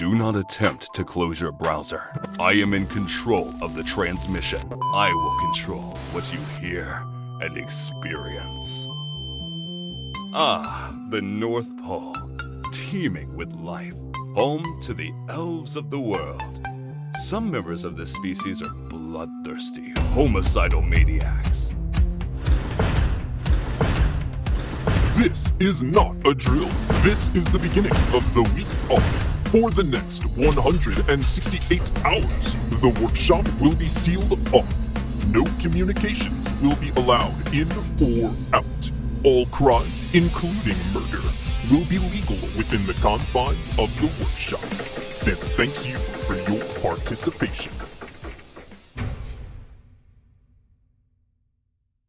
Do not attempt to close your browser. I am in control of the transmission. I will control what you hear and experience. Ah, the North Pole, teeming with life, home to the elves of the world. Some members of this species are bloodthirsty, homicidal maniacs. This is not a drill. This is the beginning of the week off. For the next 168 hours, the workshop will be sealed off. No communications will be allowed in or out. All crimes, including murder, will be legal within the confines of the workshop. Santa thanks you for your participation.